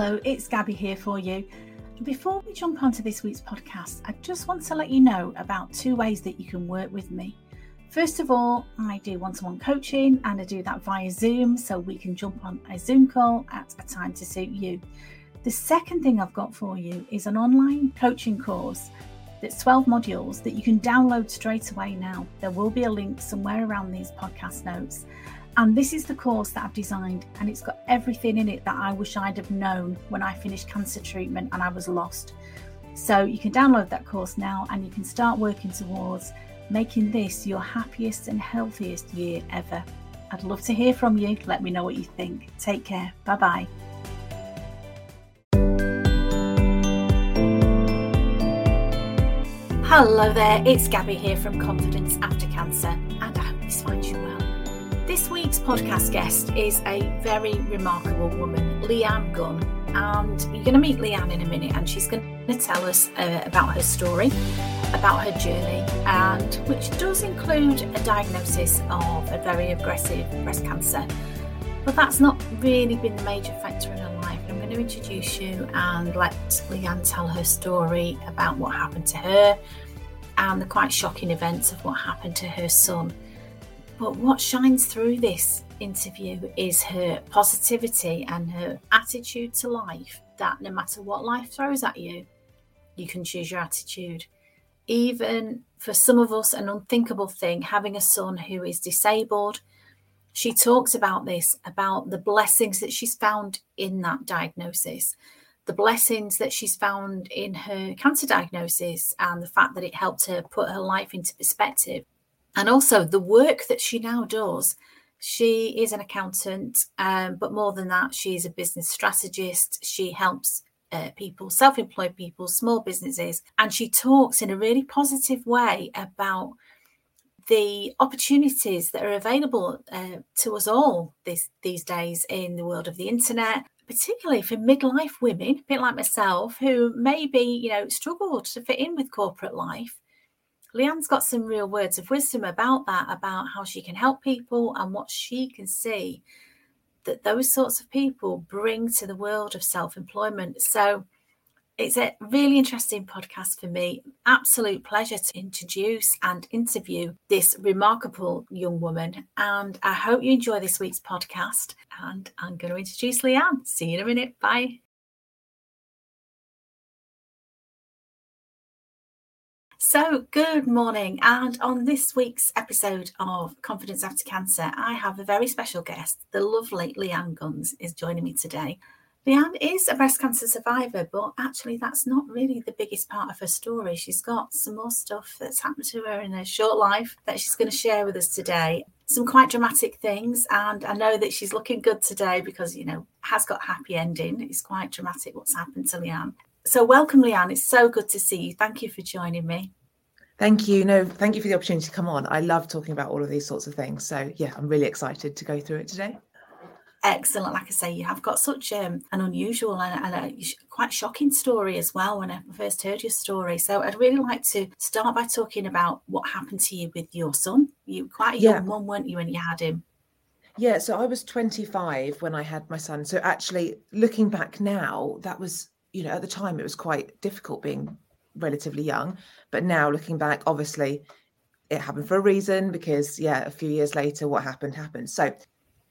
Hello, it's Gabby here for you. Before we jump onto this week's podcast, I just want to let you know about two ways that you can work with me. First of all, I do one to one coaching and I do that via Zoom so we can jump on a Zoom call at a time to suit you. The second thing I've got for you is an online coaching course that's 12 modules that you can download straight away now. There will be a link somewhere around these podcast notes. And this is the course that I've designed, and it's got everything in it that I wish I'd have known when I finished cancer treatment and I was lost. So you can download that course now and you can start working towards making this your happiest and healthiest year ever. I'd love to hear from you. Let me know what you think. Take care. Bye bye. Hello there, it's Gabby here from Confidence After Cancer, week's podcast guest is a very remarkable woman, Leanne Gunn. And you're going to meet Leanne in a minute, and she's going to tell us uh, about her story, about her journey, and which does include a diagnosis of a very aggressive breast cancer. But that's not really been the major factor in her life. I'm going to introduce you and let Leanne tell her story about what happened to her and the quite shocking events of what happened to her son. But what shines through this interview is her positivity and her attitude to life that no matter what life throws at you, you can choose your attitude. Even for some of us, an unthinkable thing, having a son who is disabled. She talks about this, about the blessings that she's found in that diagnosis, the blessings that she's found in her cancer diagnosis, and the fact that it helped her put her life into perspective and also the work that she now does. She is an accountant, um, but more than that, she's a business strategist. She helps uh, people, self employed people, small businesses, and she talks in a really positive way about the opportunities that are available uh, to us all this, these days in the world of the internet, particularly for midlife women, a bit like myself, who maybe, you know, struggled to fit in with corporate life Leanne's got some real words of wisdom about that, about how she can help people and what she can see that those sorts of people bring to the world of self employment. So it's a really interesting podcast for me. Absolute pleasure to introduce and interview this remarkable young woman. And I hope you enjoy this week's podcast. And I'm going to introduce Leanne. See you in a minute. Bye. So, good morning. And on this week's episode of Confidence After Cancer, I have a very special guest. The lovely Leanne Gunns is joining me today. Leanne is a breast cancer survivor, but actually, that's not really the biggest part of her story. She's got some more stuff that's happened to her in her short life that she's going to share with us today. Some quite dramatic things, and I know that she's looking good today because, you know, has got happy ending. It's quite dramatic what's happened to Leanne. So, welcome, Leanne. It's so good to see you. Thank you for joining me. Thank you. No, thank you for the opportunity to come on. I love talking about all of these sorts of things. So, yeah, I'm really excited to go through it today. Excellent. Like I say, you have got such um, an unusual and, and, a quite shocking story as well when I first heard your story. So, I'd really like to start by talking about what happened to you with your son. You were quite a young yeah. one, weren't you, when you had him? Yeah, so I was 25 when I had my son. So, actually, looking back now, that was, you know, at the time it was quite difficult being relatively young. But now looking back, obviously it happened for a reason because, yeah, a few years later, what happened happened. So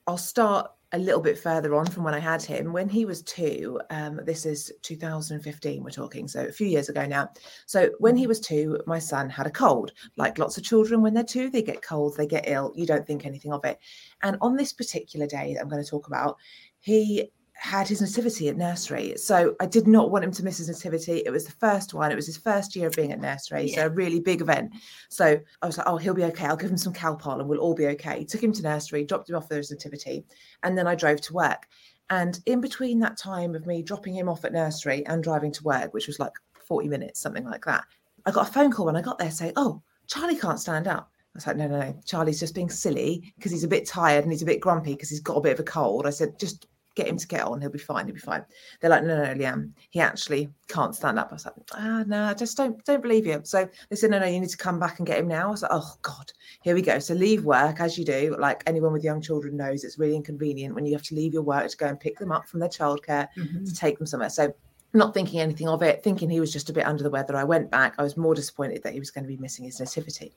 I'll start a little bit further on from when I had him. When he was two, um, this is 2015, we're talking, so a few years ago now. So when he was two, my son had a cold. Like lots of children, when they're two, they get colds, they get ill. You don't think anything of it. And on this particular day that I'm going to talk about, he had his nativity at nursery. So I did not want him to miss his nativity. It was the first one. It was his first year of being at nursery. Yeah. So a really big event. So I was like, oh, he'll be okay. I'll give him some Calpol and we'll all be okay. Took him to nursery, dropped him off for his nativity. And then I drove to work. And in between that time of me dropping him off at nursery and driving to work, which was like 40 minutes, something like that, I got a phone call when I got there saying, oh, Charlie can't stand up. I was like, no, no, no. Charlie's just being silly because he's a bit tired and he's a bit grumpy because he's got a bit of a cold. I said, just get him to get on. He'll be fine. He'll be fine. They're like, no, no, no Leanne, he actually can't stand up. I was like, ah, no, I just don't don't believe you. So they said, no, no, you need to come back and get him now. I was like, oh God, here we go. So leave work as you do. Like anyone with young children knows, it's really inconvenient when you have to leave your work to go and pick them up from their childcare mm-hmm. to take them somewhere. So not thinking anything of it, thinking he was just a bit under the weather. I went back. I was more disappointed that he was going to be missing his nativity.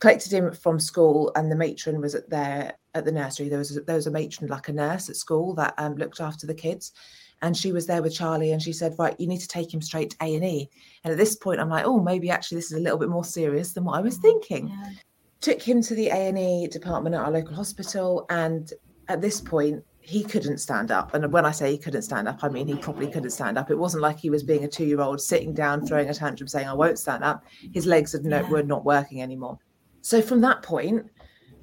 Collected him from school, and the matron was at there at the nursery. There was a, there was a matron, like a nurse at school, that um, looked after the kids, and she was there with Charlie, and she said, "Right, you need to take him straight to A and E." And at this point, I'm like, "Oh, maybe actually this is a little bit more serious than what I was thinking." Yeah. Took him to the A and E department at our local hospital, and at this point, he couldn't stand up. And when I say he couldn't stand up, I mean he probably couldn't stand up. It wasn't like he was being a two year old sitting down, throwing a tantrum, saying, I won't stand up. His legs had no, yeah. were not working anymore. So from that point,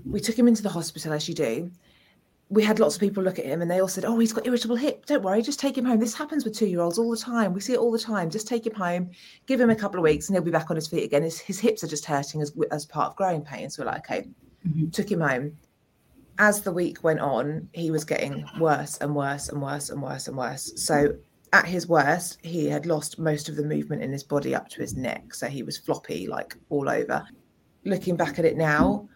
we took him into the hospital, as you do. We had lots of people look at him and they all said, Oh, he's got irritable hip. Don't worry, just take him home. This happens with two year olds all the time. We see it all the time. Just take him home, give him a couple of weeks, and he'll be back on his feet again. His, his hips are just hurting as, as part of growing pains. So we're like, Okay, mm-hmm. took him home as the week went on, he was getting worse and worse and worse and worse and worse. So at his worst, he had lost most of the movement in his body up to his neck. So he was floppy, like all over. Looking back at it now, mm.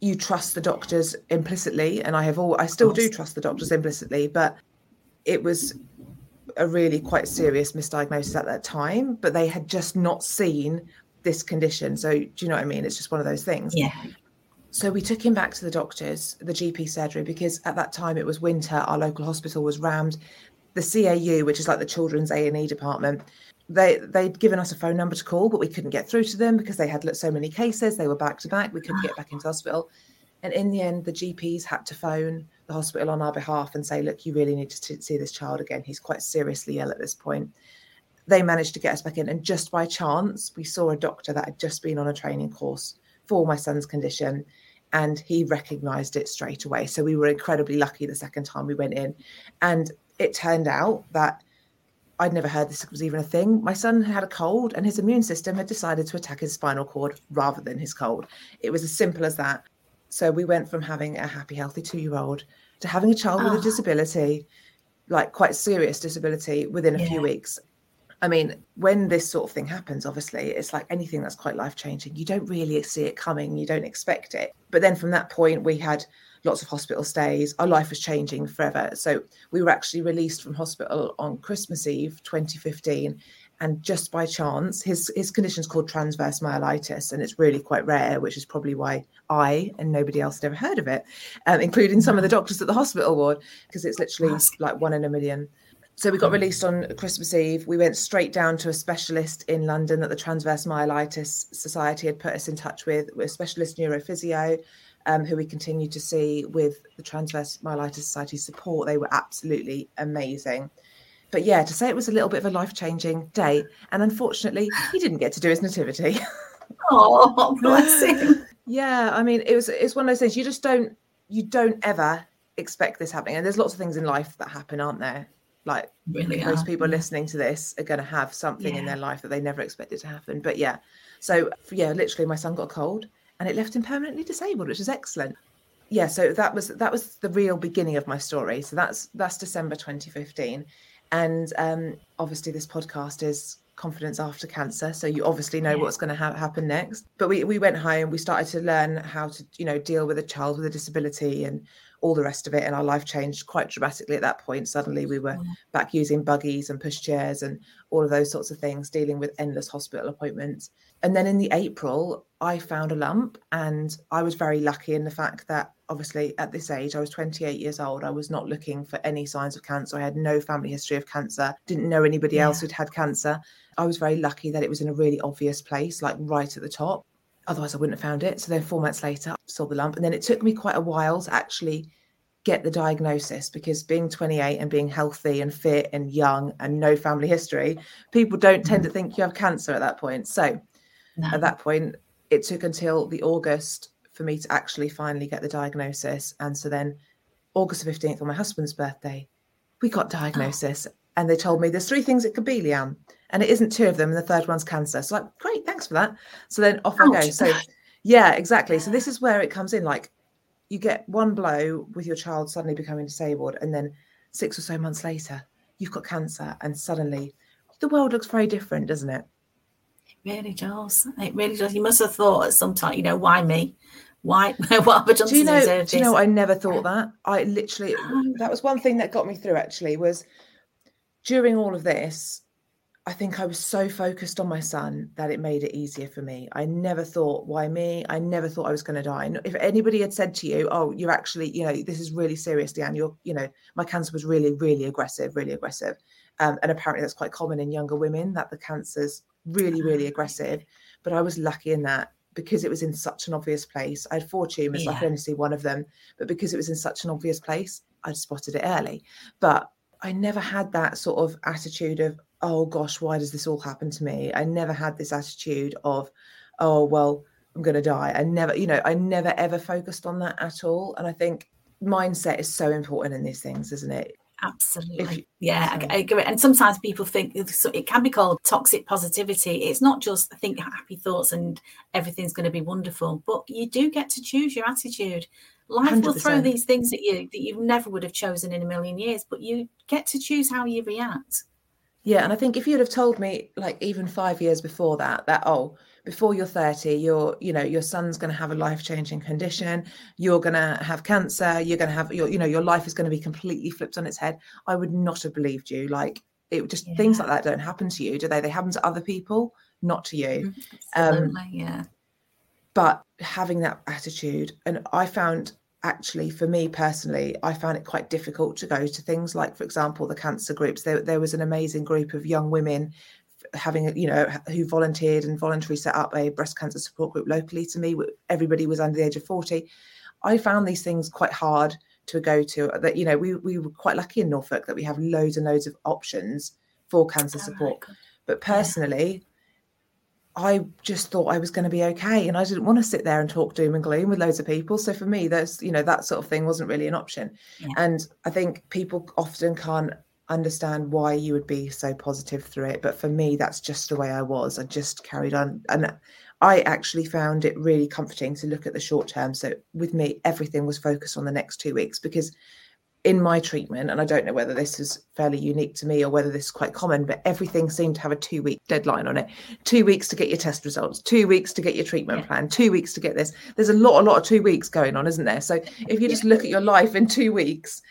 you trust the doctors implicitly, and I have all I still do trust the doctors implicitly, but it was a really quite serious misdiagnosis at that time. But they had just not seen this condition. So do you know what I mean? It's just one of those things. Yeah. So we took him back to the doctors, the GP surgery, because at that time it was winter. Our local hospital was rammed. The CAU, which is like the children's A and E department, they they'd given us a phone number to call, but we couldn't get through to them because they had so many cases. They were back to back. We couldn't get back into hospital. And in the end, the GPs had to phone the hospital on our behalf and say, "Look, you really need to see this child again. He's quite seriously ill at this point." They managed to get us back in, and just by chance, we saw a doctor that had just been on a training course for my son's condition and he recognized it straight away. So we were incredibly lucky the second time we went in. And it turned out that I'd never heard this was even a thing. My son had a cold and his immune system had decided to attack his spinal cord rather than his cold. It was as simple as that. So we went from having a happy, healthy two year old to having a child oh. with a ah. disability, like quite serious disability, within a yeah. few weeks. I mean, when this sort of thing happens, obviously, it's like anything that's quite life changing. You don't really see it coming, you don't expect it. But then from that point, we had lots of hospital stays. Our life was changing forever. So we were actually released from hospital on Christmas Eve 2015. And just by chance, his his condition is called transverse myelitis, and it's really quite rare, which is probably why I and nobody else had ever heard of it, um, including some of the doctors at the hospital ward, because it's literally like one in a million so we got released on Christmas Eve. We went straight down to a specialist in London that the Transverse Myelitis Society had put us in touch with, with a specialist neurophysio, um, who we continue to see with the Transverse Myelitis Society support. They were absolutely amazing. But yeah, to say it was a little bit of a life changing day. And unfortunately, he didn't get to do his nativity. Oh, bless him. yeah, I mean, it was it's one of those things you just don't you don't ever expect this happening. And there's lots of things in life that happen, aren't there? Like really most people yeah. listening to this are going to have something yeah. in their life that they never expected to happen. But yeah, so yeah, literally, my son got a cold and it left him permanently disabled, which is excellent. Yeah, so that was that was the real beginning of my story. So that's that's December 2015, and um, obviously this podcast is confidence after cancer so you obviously know yeah. what's going to ha- happen next but we, we went home we started to learn how to you know deal with a child with a disability and all the rest of it. And our life changed quite dramatically at that point. Suddenly we were back using buggies and push chairs and all of those sorts of things, dealing with endless hospital appointments. And then in the April, I found a lump and I was very lucky in the fact that obviously at this age, I was 28 years old. I was not looking for any signs of cancer. I had no family history of cancer, didn't know anybody yeah. else who'd had cancer. I was very lucky that it was in a really obvious place, like right at the top. Otherwise, I wouldn't have found it. So then, four months later, I saw the lump. And then it took me quite a while to actually get the diagnosis because being 28 and being healthy and fit and young and no family history, people don't tend to mm. think you have cancer at that point. So no. at that point, it took until the August for me to actually finally get the diagnosis. And so then, August 15th, on my husband's birthday, we got diagnosis. Oh. And they told me there's three things it could be, Leanne and it isn't two of them, and the third one's cancer. So like, great, thanks for that. So then off Ouch. I go. So yeah, exactly. So this is where it comes in. Like you get one blow with your child suddenly becoming disabled, and then six or so months later, you've got cancer, and suddenly the world looks very different, doesn't it? It really does. It really does. You must have thought at some time, you know, why me? Why? what have I done do you know, do you know, I never thought that. I literally, that was one thing that got me through actually was during all of this, I think I was so focused on my son that it made it easier for me. I never thought, why me? I never thought I was going to die. And if anybody had said to you, oh, you're actually, you know, this is really serious, Leanne, you're, you know, my cancer was really, really aggressive, really aggressive. Um, and apparently that's quite common in younger women that the cancer's really, really aggressive. But I was lucky in that because it was in such an obvious place. I had four tumours, so I Yeah. could only see one of them. But because it was in such an obvious place, I'd spotted it early. But I never had that sort of attitude of, oh gosh, why does this all happen to me? I never had this attitude of, oh, well, I'm going to die. I never, you know, I never ever focused on that at all. And I think mindset is so important in these things, isn't it? Absolutely. you- yeah, so- I, I agree. And sometimes people think so it can be called toxic positivity. It's not just think happy thoughts and everything's going to be wonderful, but you do get to choose your attitude. Life will throw these things at you that you never would have chosen in a million years, but you get to choose how you react. Yeah, and I think if you'd have told me like even five years before that, that oh, before you're 30, you're, you know, your son's gonna have a life-changing condition, you're gonna have cancer, you're gonna have your, you know, your life is gonna be completely flipped on its head. I would not have believed you. Like it just things like that don't happen to you, do they? They happen to other people, not to you. Um, Absolutely, yeah. but having that attitude and i found actually for me personally i found it quite difficult to go to things like for example the cancer groups. There, there was an amazing group of young women having you know who volunteered and voluntarily set up a breast cancer support group locally to me everybody was under the age of 40 i found these things quite hard to go to uh, that you know we, we were quite lucky in norfolk that we have loads and loads of options for cancer oh All support. But personally, I just thought I was going to be okay, and I didn't want to sit there and talk doom and gloom with loads of people. So for me, there's you know that sort of thing wasn't really an option. Yeah. And I think people often can't understand why you would be so positive through it. But for me, that's just the way I was. I just carried on, and I actually found it really comforting to look at the short term. So with me, everything was focused on the next two weeks because in my treatment, and I don't know whether this is fairly unique to me or whether this is quite common, but everything seemed to have a two week deadline on it. Two weeks to get your test results, two weeks to get your treatment Yeah. plan, two weeks to get this. There's a lot, a lot of two weeks going on, isn't there? So if you just look at your life in two weeks,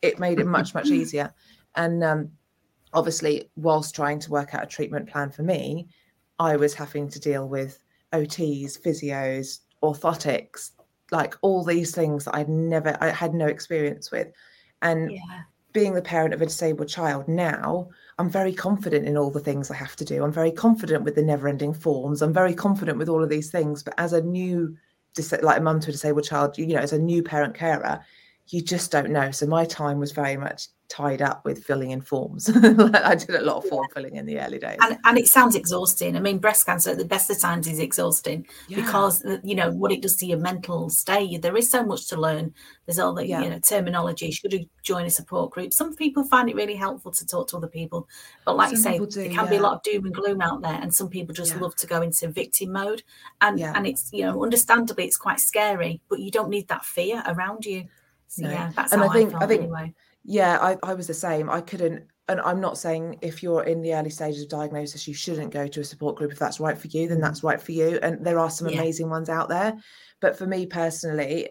it made it much, much easier. And um, obviously, whilst trying to work out a treatment plan for me, I was having to deal with OTs, physios, orthotics, like all these things that I'd never, I had no experience with. And Yeah. being the parent of a disabled child now, I'm very confident in all the things I have to do. I'm very confident with the never ending forms. I'm very confident with all of these things. But as a new, dis- like a mum to a disabled child, you know, as a new parent carer, you just don't know. So my time was very much tied up with filling in forms. I did a lot of form filling in the early days. And, and it sounds exhausting. I mean, breast cancer at the best of times is exhausting Yeah. because uh, you know what it does to your mental state. There is so much to learn. There's all the Yeah. you know terminology. Should you join a support group? Some people find it really helpful to talk to other people, but like you say, do, there can be a lot of doom and gloom out there, and some people just Yeah. love to go into victim mode. And Yeah. and it's you know understandably it's quite scary, but you don't need that fear around you. So No. yeah, that's And how I think- I felt think- anyway. Yeah, I, I was the same. I couldn't, and I'm not saying if you're in the early stages of diagnosis, you shouldn't go to a support group. If that's right for you, then that's right for you. And there are some Yeah. amazing ones out there. But for me personally,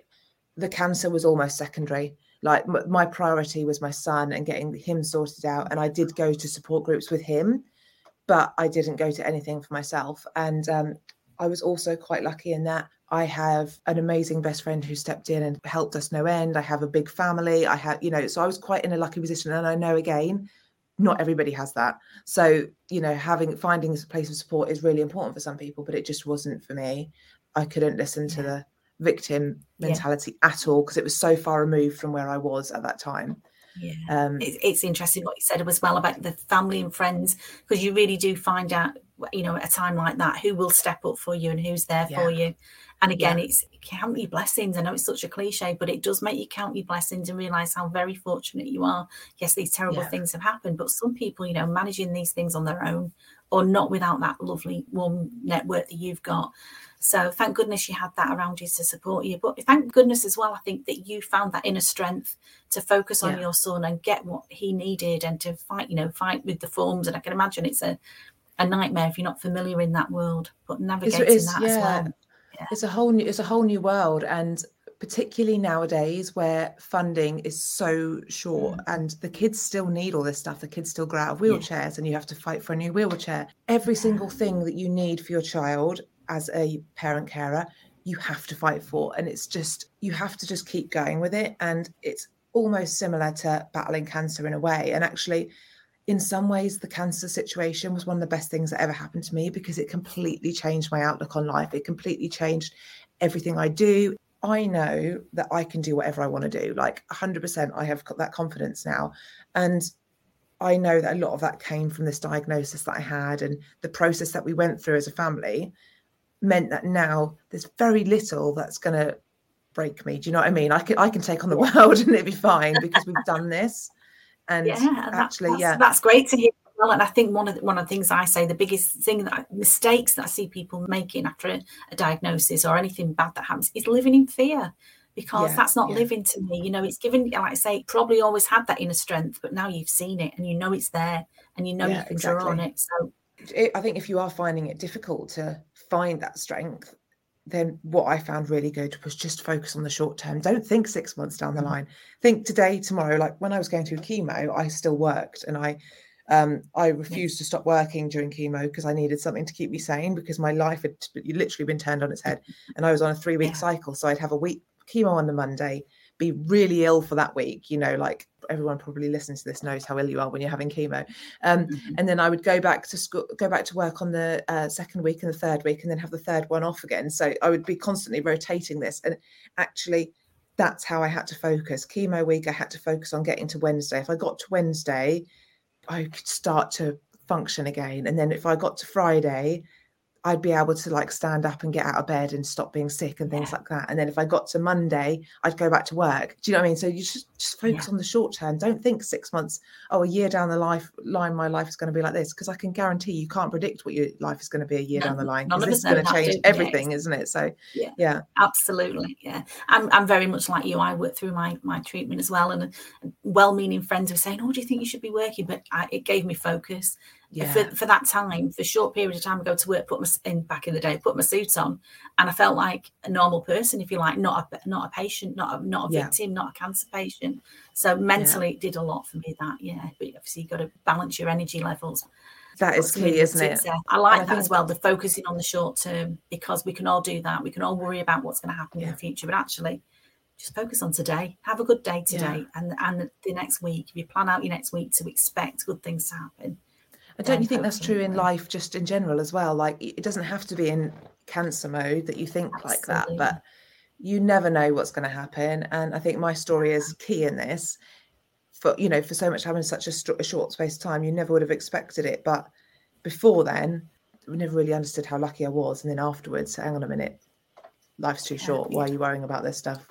the cancer was almost secondary. Like m- my priority was my son and getting him sorted out. And I did go to support groups with him, but I didn't go to anything for myself. And um, I was also quite lucky in that I have an amazing best friend who stepped in and helped us no end. I have a big family. I have, you know, so I was quite in a lucky position. And I know again, not everybody has that. So, you know, having finding a place of support is really important for some people, but it just wasn't for me. I couldn't listen to the victim Yeah. mentality at all because it was so far removed from where I was at that time. Yeah. Um, it's, it's interesting what you said as well about the family and friends because you really do find out you know at a time like that who will step up for you and who's there yeah. for you and again yeah. it's count your blessings i know it's such a cliche but it does make you count your blessings and realize how very fortunate you are yes these terrible yeah. things have happened but some people you know managing these things on their own or not without that lovely warm network that you've got so thank goodness you had that around you to support you. But thank goodness as well, I think that you found that inner strength to focus on your son and get what he needed and to fight, you know, fight with the forms. And I can imagine it's a, a nightmare if you're not familiar in that world, but navigating it's, it's, that yeah. as well. Yeah. It's a whole new it's a whole new world. And particularly nowadays where funding is so short mm. and the kids still need all this stuff the kids still grow out of wheelchairs yeah. and you have to fight for a new wheelchair every single thing that you need for your child as a parent carer you have to fight for and it's just you have to just keep going with it and it's almost similar to battling cancer in a way and actually in some ways the cancer situation was one of the best things that ever happened to me because it completely changed my outlook on life it completely changed everything i do i know that i can do whatever i want to do like 100% i have that confidence now and i know that a lot of that came from this diagnosis that i had and the process that we went through as a family meant that now there's very little that's going to break me. Do you know what I mean? I can I can take on the world and it'd be fine because we've done this. And yeah, actually, that's, yeah, that's great to hear. Well, and I think one of the, one of the things I say, the biggest thing that mistakes that I see people making after a, a diagnosis or anything bad that happens is living in fear because yeah, that's not yeah. living to me. You know, it's given, like I say, probably always had that inner strength, but now you've seen it and you know it's there and you know yeah, you can exactly. draw on it. So I think if you are finding it difficult to find that strength, then what I found really good was just focus on the short term. Don't think six months down the mm-hmm. line. Think today, tomorrow. Like when I was going through chemo, I still worked and I um, I refused to stop working during chemo because I needed something to keep me sane because my life had literally been turned on its head. And I was on a three week cycle. So I'd have a week chemo on the Monday, be really ill for that week, you know, like everyone probably listens to this knows how ill you are when you're having chemo. Um, mm-hmm. And then I would go back to school, go back to work on the uh, second week and the third week, and then have the third one off again. So I would be constantly rotating this. And actually, that's how I had to focus. Chemo week, I had to focus on getting to Wednesday. If I got to Wednesday, I could start to function again. And then if I got to Friday, I'd be able to like stand up and get out of bed and stop being sick and things yeah. like that. And then if I got to Monday, I'd go back to work. Do you know what I mean? So you just just focus yeah. on the short term. Don't think six months, oh, a year down the life line, my life is going to be like this. Because I can guarantee you can't predict what your life is going to be a year no, down the line. This is going to change everything, isn't it? So yeah, yeah, absolutely, yeah. I'm I'm very much like you. I worked through my my treatment as well, and well-meaning friends were saying, "Oh, do you think you should be working?" But I, it gave me focus yeah. for, for that time, for a short period of time, I go to work, put my in back in the day, put my suit on, and I felt like a normal person, if you like, not a not a patient, not a not a yeah. victim, not a cancer patient. So mentally, yeah. it did a lot for me. That yeah, but obviously you've got to balance your energy levels. That is key, isn't it? I like I that as well. The focusing on the short term because we can all do that. We can all worry about what's going to happen in the future, but actually, just focus on today. Have a good day today, and and the next week. If you plan out your next week to expect good things to happen, and don't you think that's true in life, just in general as well? Like it doesn't have to be in cancer mode that you think Absolutely. like that, but you never know what's going to happen. And I think my story is key in this. For you know, for so much having such a, st- a short space of time, you never would have expected it. But before then, we never really understood how lucky I was. And then afterwards, hang on a minute, life's too short. Why are you worrying about this stuff?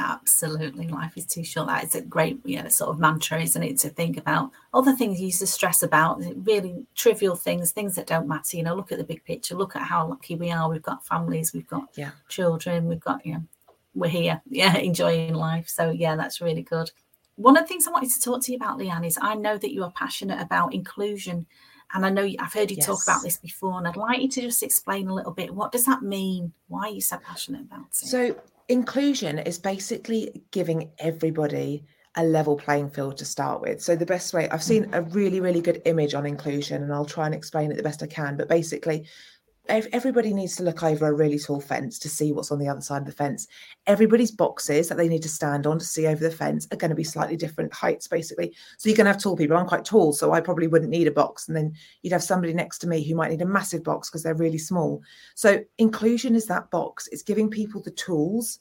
Absolutely, life is too short. That is a great, you know, sort of mantra, isn't it? To think about other things you used to stress about, really trivial things, things that don't matter. You know, look at the big picture. Look at how lucky we are. We've got families. We've got yeah. children. We've got, you know, we're here, yeah, enjoying life. So yeah, that's really good. One of the things I wanted to talk to you about, Leanne, is I know that you are passionate about inclusion, and I know I've heard you yes. talk about this before, and I'd like you to just explain a little bit. What does that mean? Why are you so passionate about it? So inclusion is basically giving everybody a level playing field to start with. So the best way I've seen mm. a really really good image on inclusion and I'll try and explain it the best I can, but basically everybody needs to look over a really tall fence to see what's on the other side of the fence. Everybody's boxes that they need to stand on to see over the fence are going to be slightly different heights, basically. So you can have tall people. I'm quite tall, so I probably wouldn't need a box. And then you'd have somebody next to me who might need a massive box because they're really small. So inclusion is that box. It's giving people the tools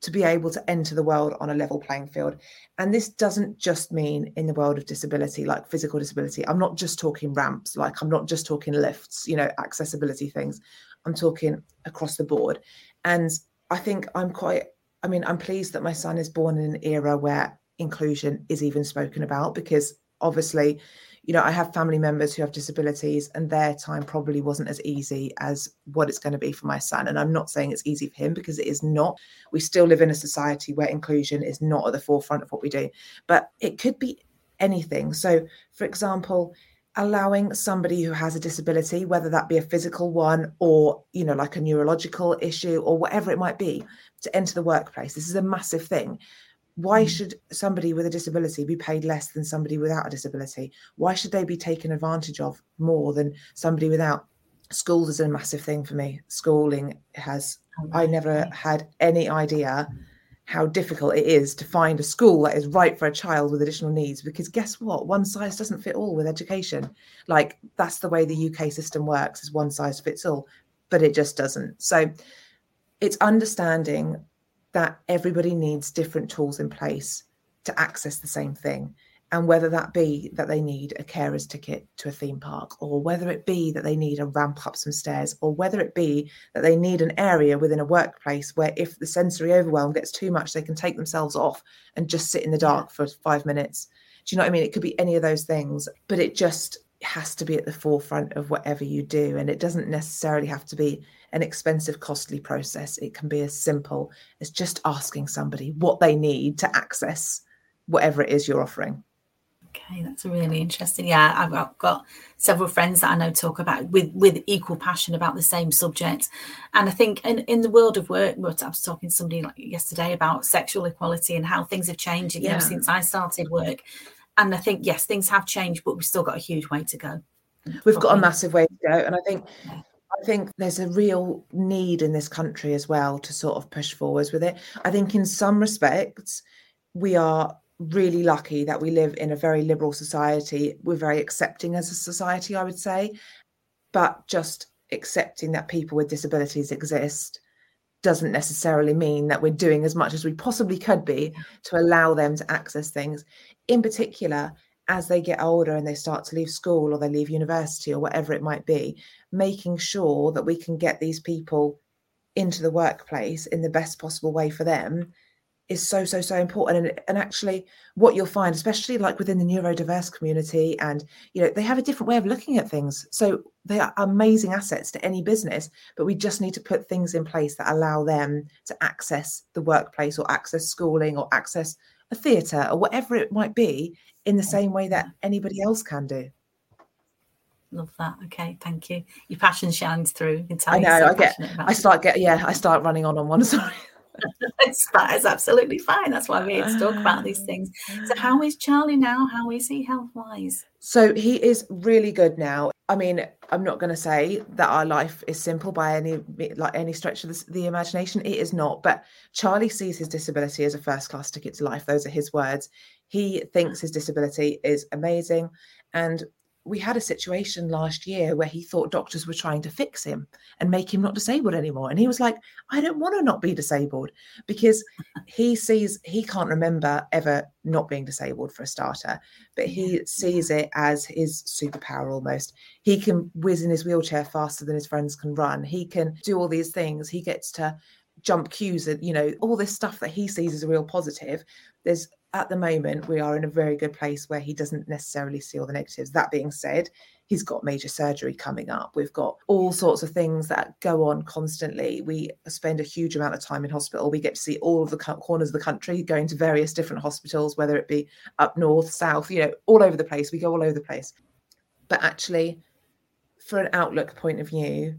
to be able to enter the world on a level playing field. And this doesn't just mean in the world of disability, like physical disability. I'm not just talking ramps, like I'm not just talking lifts, you know, accessibility things. I'm talking across the board. And I think I'm quite, I mean, I'm pleased that my son is born in an era where inclusion is even spoken about because obviously you know, I have family members who have disabilities, and their time probably wasn't as easy as what it's going to be for my son. And I'm not saying it's easy for him because it is not. We still live in a society where inclusion is not at the forefront of what we do, but it could be anything. So, for example, allowing somebody who has a disability whether that be a physical one or you know like a neurological issue or whatever it might be to enter the workplace this is a massive thing why mm. should somebody with a disability be paid less than somebody without a disability? Why should they be taken advantage of more than somebody without? School is a massive thing for me. Schooling has i never had any idea how difficult it is to find a school that is right for a child with additional needs because guess what? One size doesn't fit all with education. Like that's the way the uk system works is one size fits all but it just doesn't. So it's understanding that everybody needs different tools in place to access the same thing. And whether that be that they need a carer's ticket to a theme park, or whether it be that they need a ramp up some stairs, or whether it be that they need an area within a workplace where if the sensory overwhelm gets too much, they can take themselves off and just sit in the dark for five minutes. Do you know what I mean? It could be any of those things, but it just has to be at the forefront of whatever you do. And it doesn't necessarily have to be an expensive, costly process. It can be as simple as just asking somebody what they need to access whatever it is you're offering. Okay, that's really interesting. Yeah, I've got several friends that I know talk about with with equal passion about the same subject, and I think in, in the world of work, but I was talking to somebody like yesterday about sexual equality and how things have changed yeah. since I started work, and I think yes, things have changed, but we've still got a huge way to go. We've got a massive way to go, and I think yeah. I think there's a real need in this country as well to sort of push forwards with it. I think in some respects we are really lucky that we live in a very liberal society. We're very accepting as a society, I would say, but just accepting that people with disabilities exist doesn't necessarily mean that we're doing as much as we possibly could be to allow them to access things in particular as they get older and they start to leave school or they leave university or whatever it might be, making sure that we can get these people into the workplace in the best possible way for them is so so so important and, and actually what you'll find especially like within the neurodiverse community and you know they have a different way of looking at things so they are amazing assets to any business but we just need to put things in place that allow them to access the workplace or access schooling or access a theatre or whatever it might be in the same way that anybody else can do. Love that. Okay, thank you. Your passion shines through. I know. So I get. I start get. Yeah, I start running on on one. Sorry. that is absolutely fine. That's why we're here to talk ah, about these things. So, how is Charlie now? How is he health wise? So, he is really good now. I mean, I'm not going to say that our life is simple by any like any stretch of the, the imagination. It is not. But Charlie sees his disability as a first class ticket to life. Those are his words. He thinks ah. his disability is amazing, and we had a situation last year where he thought doctors were trying to fix him and make him not disabled anymore. And he was like, I don't want to not be disabled because he sees, he can't remember ever not being disabled for a starter, but he sees it as his superpower almost. He can whiz in his wheelchair faster than his friends can run. He can do all these things. He gets to jump queues and, you know, all this stuff that he sees as a real positive. There's at the moment, we are in a very good place where he doesn't necessarily see all the negatives. That being said, he's got major surgery coming up. We've got all sorts of things that go on constantly. We spend a huge amount of time in hospital. We get to see all of the corners of the country, going to various different hospitals, whether it be up north, south, you know, all over the place. We go all over the place. But actually, for an outlook point of view,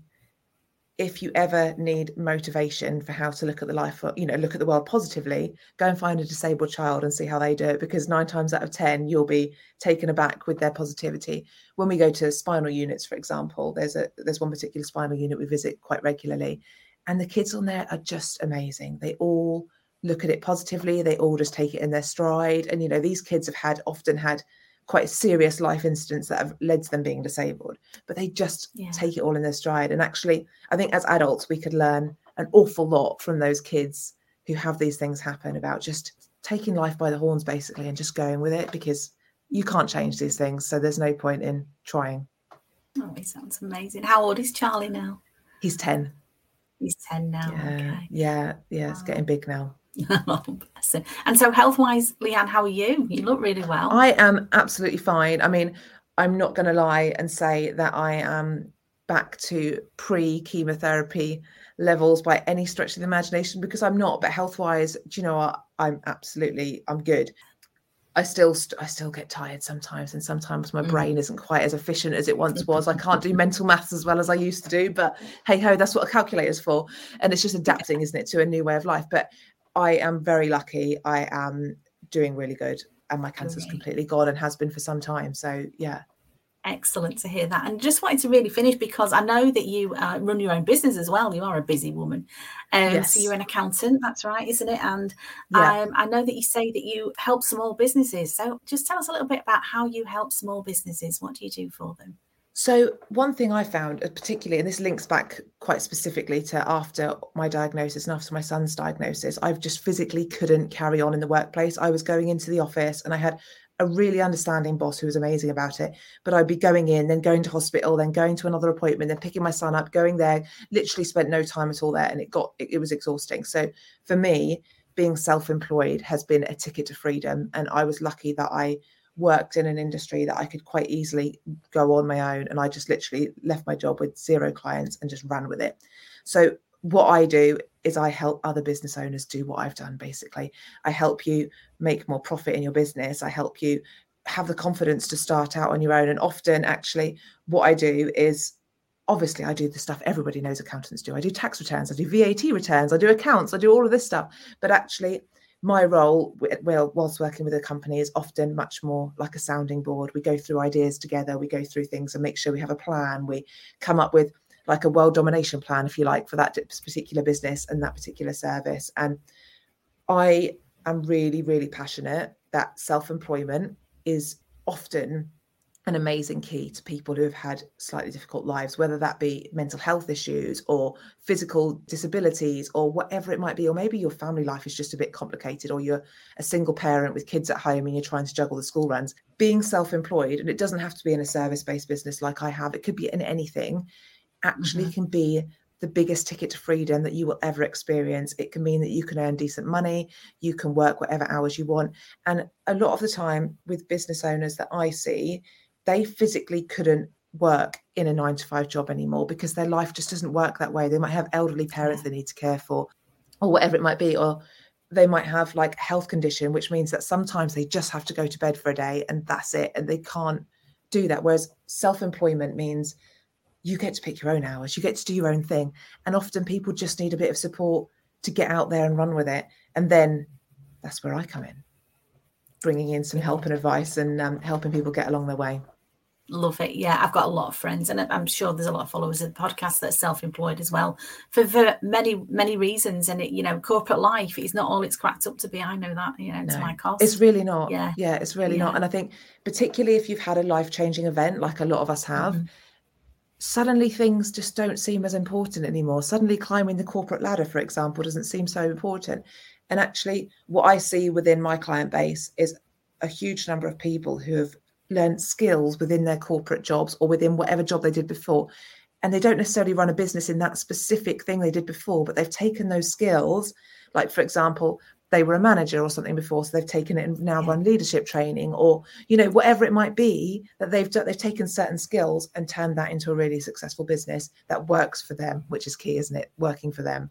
if you ever need motivation for how to look at the life, you know, look at the world positively, go and find a disabled child and see how they do it. Because nine times out of 10, you'll be taken aback with their positivity. When we go to spinal units, for example, there's a there's one particular spinal unit we visit quite regularly. And the kids on there are just amazing. They all look at it positively, they all just take it in their stride. And you know, these kids have had often had quite serious life incidents that have led to them being disabled but they just yeah. take it all in their stride. And actually i think as adults we could learn an awful lot from those kids who have these things happen about just taking life by the horns basically and just going with it because you can't change these things. So there's no point in trying. Oh he sounds amazing. How old is charlie now? He's 10 he's 10 now. Yeah. Okay. yeah. Yeah it's getting big now oh, and so health wise leanne how are you you look really well i am absolutely fine i mean i'm not going to lie and say that i am back to pre chemotherapy levels by any stretch of the imagination because I'm not. But health wise, do you know what? I'm absolutely I'm good. I still I still get tired sometimes, and sometimes my mm. brain isn't quite as efficient as it once was. I can't do mental maths as well as I used to do, but hey ho, that's what a calculator's for. And it's just adapting, isn't it, to a new way of life. But I am very lucky. I am doing really good, and my cancer's Great. completely gone and has been for some time. So yeah, Excellent to hear that. And just wanted to really finish because I know that you uh, run your own business as well. You are a busy woman. Um, yes. So you're an accountant, that's right, isn't it? And yeah. um, I know that you say that you help small businesses. So just tell us a little bit about how you help small businesses. What do you do for them? So, one thing I found, uh, particularly, and this links back quite specifically to after my diagnosis and after my son's diagnosis, I've just physically couldn't carry on in the workplace. I was going into the office and I had a really understanding boss who was amazing about it. But I'd be going in, then going to hospital, then going to another appointment, then picking my son up, going there, literally spent no time at all there. And it got, it, it was exhausting. So for me, being self employed has been a ticket to freedom. And I was lucky that I worked in an industry that I could quite easily go on my own. And I just literally left my job with zero clients and just ran with it. So what I do is I help other business owners do what I've done basically. I help you make more profit in your business. I help you have the confidence to start out on your own. And often, actually, what I do is obviously I do the stuff everybody knows accountants do. I do tax returns, I do VAT returns, I do accounts, I do all of this stuff. But actually, my role well whilst working with a company is often much more like a sounding board we go through ideas together we go through things and make sure we have a plan we come up with like a world domination plan, if you like, for that particular business and that particular service. And I am really, really passionate that self employment is often an amazing key to people who have had slightly difficult lives, whether that be mental health issues or physical disabilities or whatever it might be. Or maybe your family life is just a bit complicated, or you're a single parent with kids at home and you're trying to juggle the school runs. Being self employed, and it doesn't have to be in a service based business like I have, it could be in anything, actually mm-hmm. can be the biggest ticket to freedom that you will ever experience. It can mean that you can earn decent money, you can work whatever hours you want. And a lot of the time with business owners that I see, they physically couldn't work in a nine to five job anymore because their life just doesn't work that way. They might have elderly parents they need to care for, or whatever it might be, or they might have like a health condition, which means that sometimes they just have to go to bed for a day and that's it. And they can't do that. Whereas self employment means you get to pick your own hours, you get to do your own thing. And often people just need a bit of support to get out there and run with it. And then that's where I come in, bringing in some help and advice and um, helping people get along their way. Love it. Yeah, I've got a lot of friends, and I'm sure there's a lot of followers of the podcast that are self-employed as well, for, for many many reasons. And it, you know, corporate life is not all it's cracked up to be. I know that. You know, no, to my cost. It's really not. Yeah, yeah, it's really yeah. not. And I think particularly if you've had a life-changing event, like a lot of us have. Mm-hmm suddenly things just don't seem as important anymore. Suddenly, climbing the corporate ladder, for example, doesn't seem so important. And actually, what I see within my client base is a huge number of people who have learned skills within their corporate jobs or within whatever job they did before. And they don't necessarily run a business in that specific thing they did before, but they've taken those skills. Like, for example, they were a manager or something before, so they've taken it and now run leadership training, or you know whatever it might be that they've done. They've taken certain skills and turned that into a really successful business that works for them, which is key, isn't it? Working for them.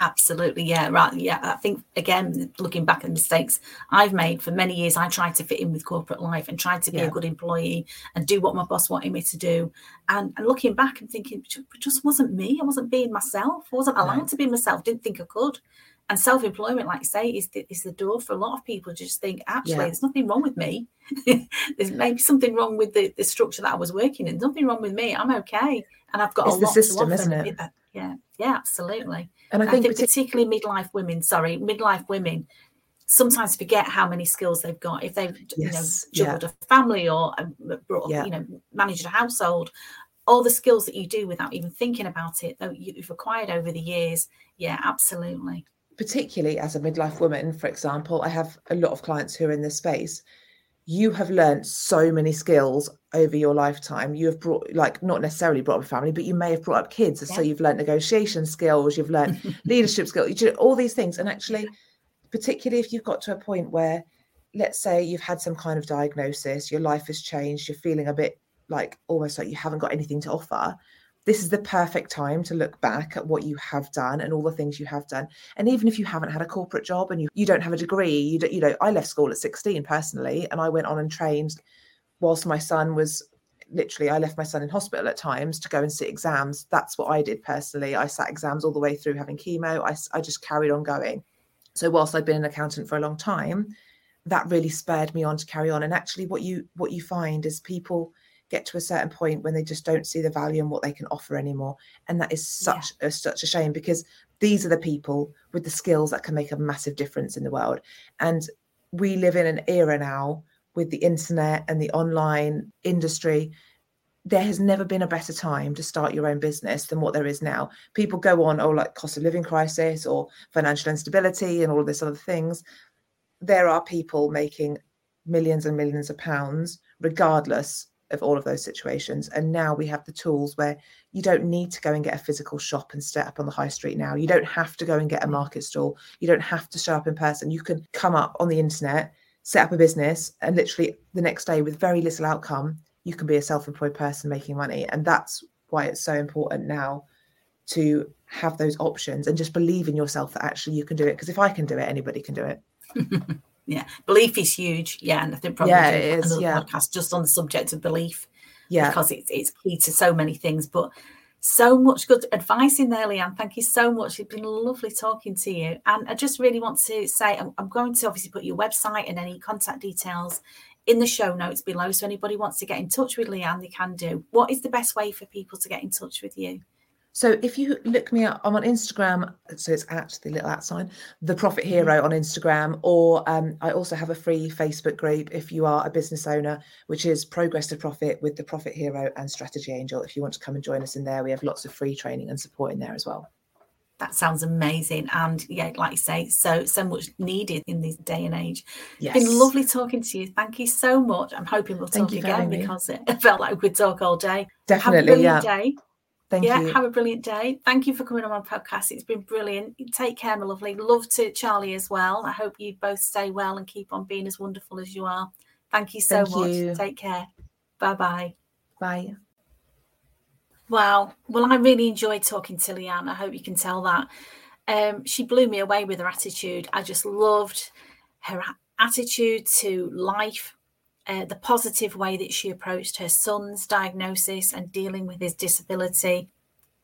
Absolutely, yeah, right. Yeah, I think again, looking back at the mistakes I've made for many years, I tried to fit in with corporate life and tried to be yeah. a good employee and do what my boss wanted me to do. And, and looking back and thinking, it just wasn't me. I wasn't being myself. I wasn't allowed to be myself. Didn't think I could and self-employment like you say is the, is the door for a lot of people to just think actually yeah. there's nothing wrong with me there's maybe something wrong with the, the structure that i was working in nothing wrong with me i'm okay and i've got it's a the lot system to isn't it yeah yeah absolutely and i think, I think particularly midlife women sorry midlife women sometimes forget how many skills they've got if they've yes. you know juggled yeah. a family or um, brought, yeah. you know managed a household all the skills that you do without even thinking about it that you've acquired over the years yeah absolutely particularly as a midlife woman, for example, I have a lot of clients who are in this space. You have learned so many skills over your lifetime. You have brought, like, not necessarily brought up a family, but you may have brought up kids. Yeah. So you've learned negotiation skills, you've learned leadership skills, all these things. And actually, particularly if you've got to a point where, let's say, you've had some kind of diagnosis, your life has changed, you're feeling a bit like almost like you haven't got anything to offer this is the perfect time to look back at what you have done and all the things you have done. And even if you haven't had a corporate job and you, you don't have a degree, you, you know, I left school at 16 personally, and I went on and trained whilst my son was literally, I left my son in hospital at times to go and sit exams. That's what I did personally. I sat exams all the way through having chemo. I, I just carried on going. So whilst I'd been an accountant for a long time, that really spurred me on to carry on. And actually, what you what you find is people get to a certain point when they just don't see the value in what they can offer anymore and that is such yeah. a, such a shame because these are the people with the skills that can make a massive difference in the world and we live in an era now with the internet and the online industry there has never been a better time to start your own business than what there is now. People go on, oh, like cost of living crisis or financial instability and all of this other things. There are people making millions and millions of pounds, regardless of all of those situations. And now we have the tools where you don't need to go and get a physical shop and set up on the high street now. You don't have to go and get a mm. market stall. You don't have to show up in person. You can come up on the internet, set up a business, and literally the next day, with very little outcome, you can be a self employed person making money. And that's why it's so important now to have those options and just believe in yourself that actually you can do it. Because if I can do it, anybody can do it. yeah. Belief is huge. Yeah and i think probably yeah, it is, another yeah. podcast just on the subject of belief yeah. because it's, it's key to so many things but so much good advice in there leanne. Thank you so much. It's been lovely talking to you. And i just really want to say i'm, I'm going to obviously put your website and any contact details in the show notes below so anybody wants to get in touch with leanne they can do. What is the best way for people to get in touch with you so if you look me up, I'm on Instagram. So it's at the little at sign, the Profit mm-hmm. Hero on Instagram, or um, I also have a free Facebook group if you are a business owner, which is Progress to Profit with the Profit Hero and Strategy Angel. If you want to come and join us in there, we have lots of free training and support in there as well. That sounds amazing, and yeah, like you say, so so much needed in this day and age. Yes. It's been lovely talking to you. Thank you so much. I'm hoping we'll talk again because it felt like we could talk all day. Definitely, yeah. Day. Thank yeah, you. have a brilliant day. Thank you for coming on my podcast. It's been brilliant. Take care, my lovely. Love to Charlie as well. I hope you both stay well and keep on being as wonderful as you are. Thank you so Thank much. You. Take care. Bye-bye. Bye. Wow. Well, I really enjoyed talking to Leanne. I hope you can tell that. Um, she blew me away with her attitude. I just loved her attitude to life, uh, the positive way that she approached her son's diagnosis and dealing with his disability,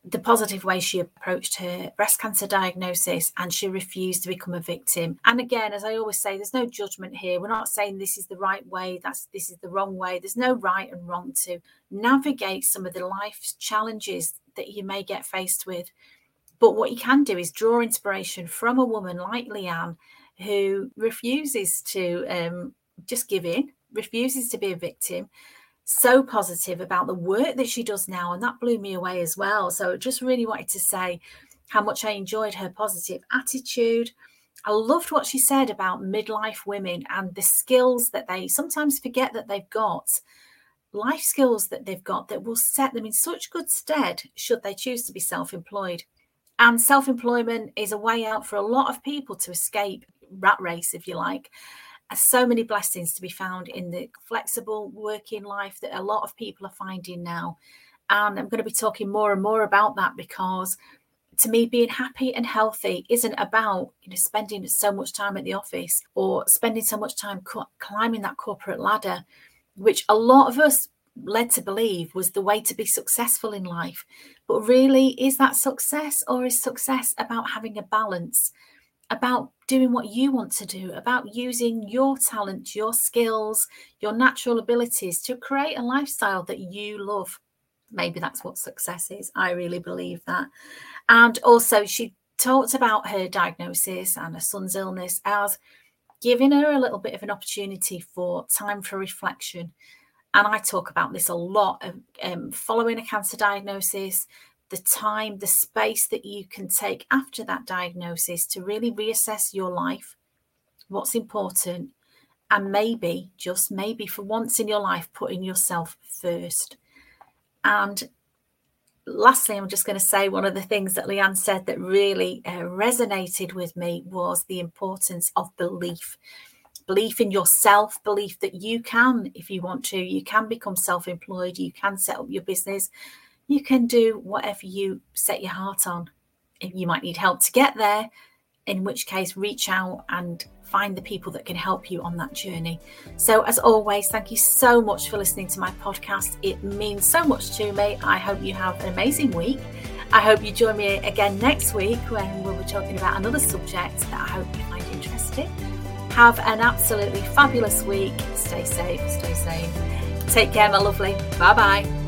the positive way she approached her breast cancer diagnosis, and she refused to become a victim. And again, as I always say, there's no judgment here. We're not saying this is the right way, that's this is the wrong way. There's no right and wrong to navigate some of the life challenges that you may get faced with. But what you can do is draw inspiration from a woman like Leanne who refuses to um, just give in refuses to be a victim so positive about the work that she does now and that blew me away as well. So just really wanted to say how much i enjoyed her positive attitude. I loved what she said about midlife women and the skills that they sometimes forget that they've got life skills that they've got that will set them in such good stead should they choose to be self-employed. And self-employment is a way out for a lot of people to escape rat race if you like so many blessings to be found in the flexible working life that a lot of people are finding now. And I'm going to be talking more and more about that because to me being happy and healthy isn't about you know spending so much time at the office or spending so much time co- climbing that corporate ladder which a lot of us led to believe was the way to be successful in life but really is that success or is success about having a balance about doing what you want to do, about using your talent, your skills, your natural abilities to create a lifestyle that you love. Maybe that's what success is. I really believe that. And also, she talked about her diagnosis and her son's illness as giving her a little bit of an opportunity for time for reflection. And I talk about this a lot. Um, following a cancer diagnosis, the time, the space that you can take after that diagnosis to really reassess your life, what's important, and maybe, just maybe for once in your life, putting yourself first. And lastly, I'm just going to say one of the things that Leanne said that really uh, resonated with me was the importance of belief. Belief in yourself, belief that you can, if you want to, you can become self employed, you can set up your business, you can do whatever you set your heart on. You might need help to get there, in which case, reach out and find the people that can help you on that journey. So, as always, thank you so much for listening to my podcast. It means so much to me. I hope you have an amazing week. I hope you join me again next week when we'll be talking about another subject that I hope you find interesting. Have an absolutely fabulous week. Stay safe, stay safe. Take care, my lovely. Bye bye.